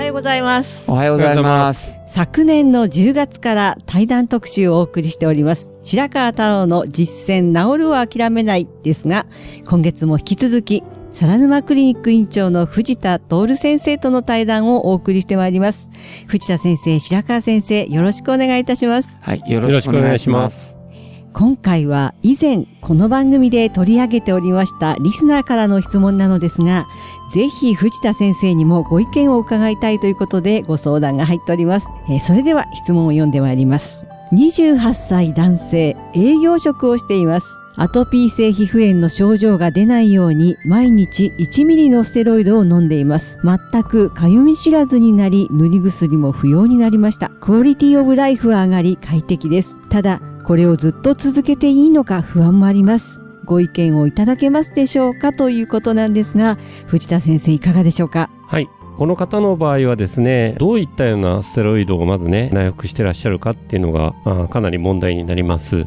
はようございますおはようございます。昨年の10月から対談特集をお送りしております白川太郎の実践治るを諦めないですが今月も引き続き皿沼クリニック院長の藤田徹先生との対談をお送りしてまいります藤田先生白川先生よろしくお願いいたしますはい、よろしくお願いします。今回は以前この番組で取り上げておりましたリスナーからの質問なのですがぜひ藤田先生にもご意見を伺いたいということでご相談が入っております、えーそれでは質問を読んでまいります。28歳男性営業職をしています。アトピー性皮膚炎の症状が出ないように毎日1ミリのステロイドを飲んでいます。全くかゆみ知らずになり塗り薬も不要になりました。クオリティオブライフは上がり快適です。ただこれをずっと続けていいのか不安もありますご意見をいただけますでしょうかということなんですが藤田先生いかがでしょうか？はい。この方の場合はですね、どういったようなステロイドをまずね、内服してらっしゃるかっていうのが、かなり問題になります。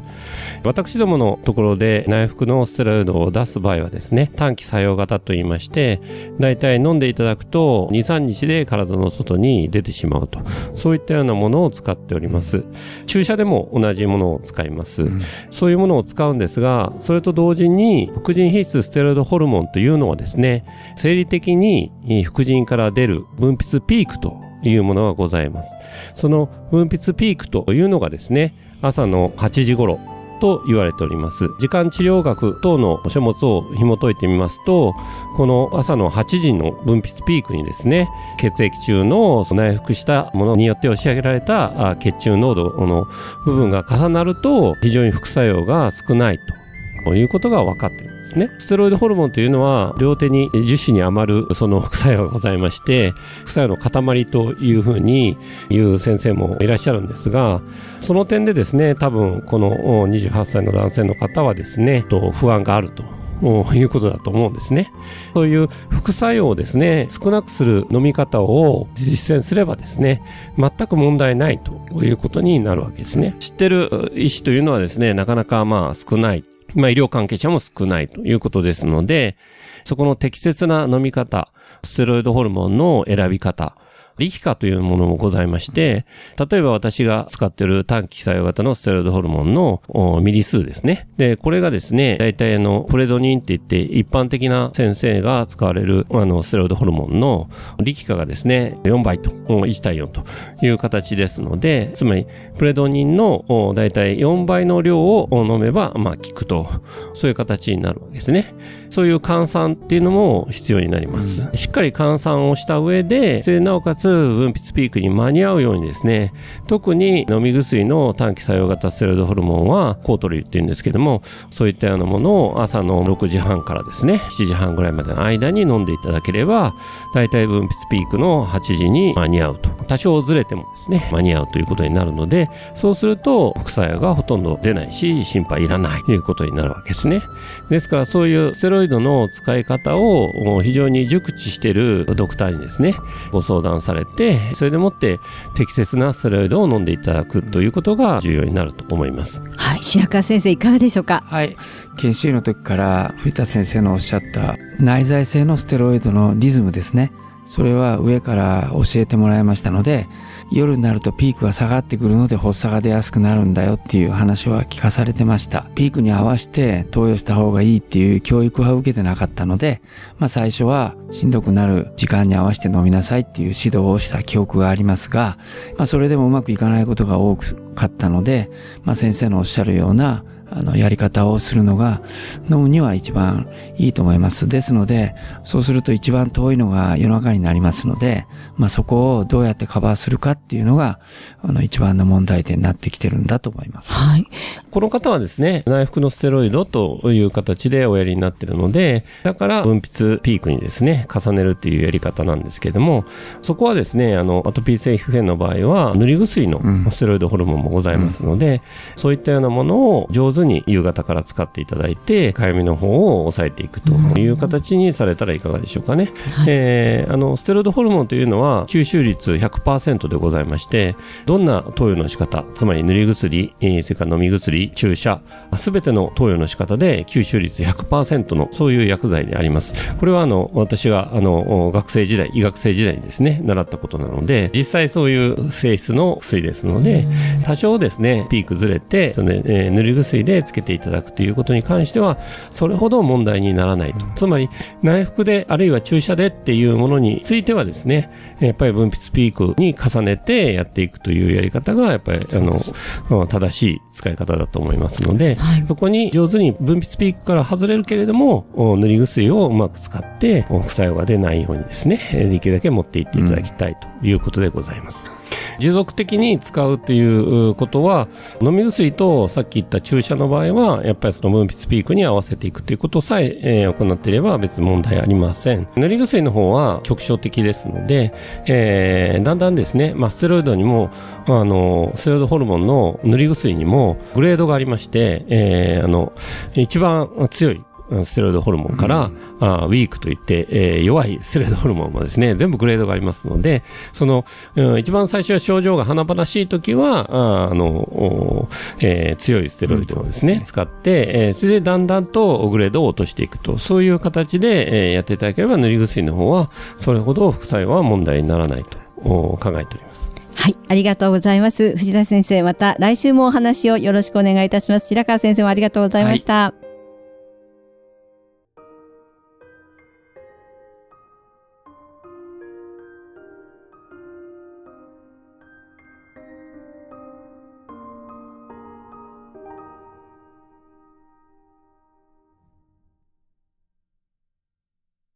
私どものところで内服のステロイドを出す場合はですね、短期作用型といいまして、だいたい飲んでいただくと2、3日で体の外に出てしまうと。そういったようなものを使っております。注射でも同じものを使います。そういうものを使うんですが、それと同時に、副腎皮質ステロイドホルモンというのはですね、生理的にえー副腎から出出る分泌ピークというものがございます。その分泌ピークというのがですね、朝の8時頃と言われております。時間治療学等の書物を紐解いてみますと、この朝の8時の分泌ピークにですね、血液中の内服したものによって押し上げられた血中濃度の部分が重なると非常に副作用が少ないとということが分かってるんですね。ステロイドホルモンというのは両手に樹脂に余るその副作用がございまして副作用の塊というふうに言う先生もいらっしゃるんですがその点でですね多分この28歳の男性の方はですね不安があると。いうことだと思うんですね。そういう副作用をですね、少なくする飲み方を実践すればですね、全く問題ないということになるわけですね。知ってる医師というのはですね、なかなかまあ少ない。まあ医療関係者も少ないということですので、そこの適切な飲み方、ステロイドホルモンの選び方、力化というものもございまして、例えば私が使っている短期作用型のステロイドホルモンのおミリ数ですね。で、これがですね、大体あの、プレドニンって言って一般的な先生が使われるあの、ステロイドホルモンの力化がですね、4倍と、お1対4という形ですので、つまり、プレドニンのお大体4倍の量をお飲めば、まあ、効くと、そういう形になるわけですね。そういう換算っていうのも必要になります。しっかり換算をした上で、でなおかつ分泌ピークに間に合うようにですね、特に飲み薬の短期作用型ステロイドホルモンはコートリルっていうんですけども、そういったようなものを朝の6時半からですね、7時半ぐらいまでの間に飲んでいただければ、大体分泌ピークの8時に間に合うと。多少ずれてもですね、間に合うということになるので、そうすると副作用がほとんど出ないし、心配いらないということになるわけですね。ですからそういうステロイドの使い方を非常に熟知してるドクターにですね、ご相談されて、それでもって適切なステロイドを飲んでいただくということが重要になると思います。はい白川先生いかがでしょうか？はい。研修医の時から藤田先生のおっしゃった内在性のステロイドのリズムですね。それは上から教えてもらいましたので夜になるとピークが下がってくるので発作が出やすくなるんだよっていう話は聞かされてました。ピークに合わせて投与した方がいいっていう教育は受けてなかったので、まあ、最初はしんどくなる時間に合わせて飲みなさいっていう指導をした記憶がありますが、まあ、それでもうまくいかないことが多かったので、まあ、先生のおっしゃるようなあの、やり方をするのが飲むには一番いいと思います。ですので、そうすると一番遠いのが夜中になりますので、まあそこをどうやってカバーするかっていうのが、あの、一番の問題点になってきてるんだと思います。はい。この方はですね、内服のステロイドという形でおやりになってるので、だから分泌ピークにですね、重ねるっていうやり方なんですけれども、そこはですね、あの、アトピー性皮膚炎の場合は、塗り薬のステロイドホルモンもございますので、うん、そういったようなものを上手に夕方から使っていただいてかゆみの方を抑えていくという形にされたらいかがでしょうかね、はい、えー、あのステロイドホルモンというのは吸収率100%でございましてどんな投与の仕方つまり塗り薬、えー、それから飲み薬注射すべての投与の仕方で吸収率100%のそういう薬剤であります。これはあの私があの学生時代医学生時代にですね習ったことなので実際そういう性質の薬ですので多少ですねピークずれてその、えー、塗り薬でつけていただくということに関してはそれほど問題にならないと。つまり内服であるいは注射でっていうものについてはですねやっぱり分泌ピークに重ねてやっていくというやり方がやっぱりあの正しい使い方だと思いますので、はい、そこに上手に分泌ピークから外れるけれども塗り薬をうまく使って副作用が出ないようにですねできるだけ持っていっていただきたいということでございます。持続的に使うということは飲み薬とさっき言った注射の場合はやっぱりその分泌ピークに合わせていくということさええ、行っていれば別に問題ありません。塗り薬の方は局所的ですので、えー、だんだんですね、まあ、ステロイドにもあのステロイドホルモンの塗り薬にもグレードがありまして、えー、あの一番強いステロイドホルモンから、うん、あウィークといって、えー、弱いステロイドホルモンもですね全部グレードがありますのでその、うん、一番最初は症状が華々しい時はああの、えー、強いステロイドをですね、うん、使って、えー、それでだんだんとグレードを落としていくとそういう形で、えー、やっていただければ塗り薬の方はそれほど副作用は問題にならないと考えております。はい、ありがとうございます。藤田先生、また来週もお話をよろしくお願いいたします。白川先生もありがとうございました。はい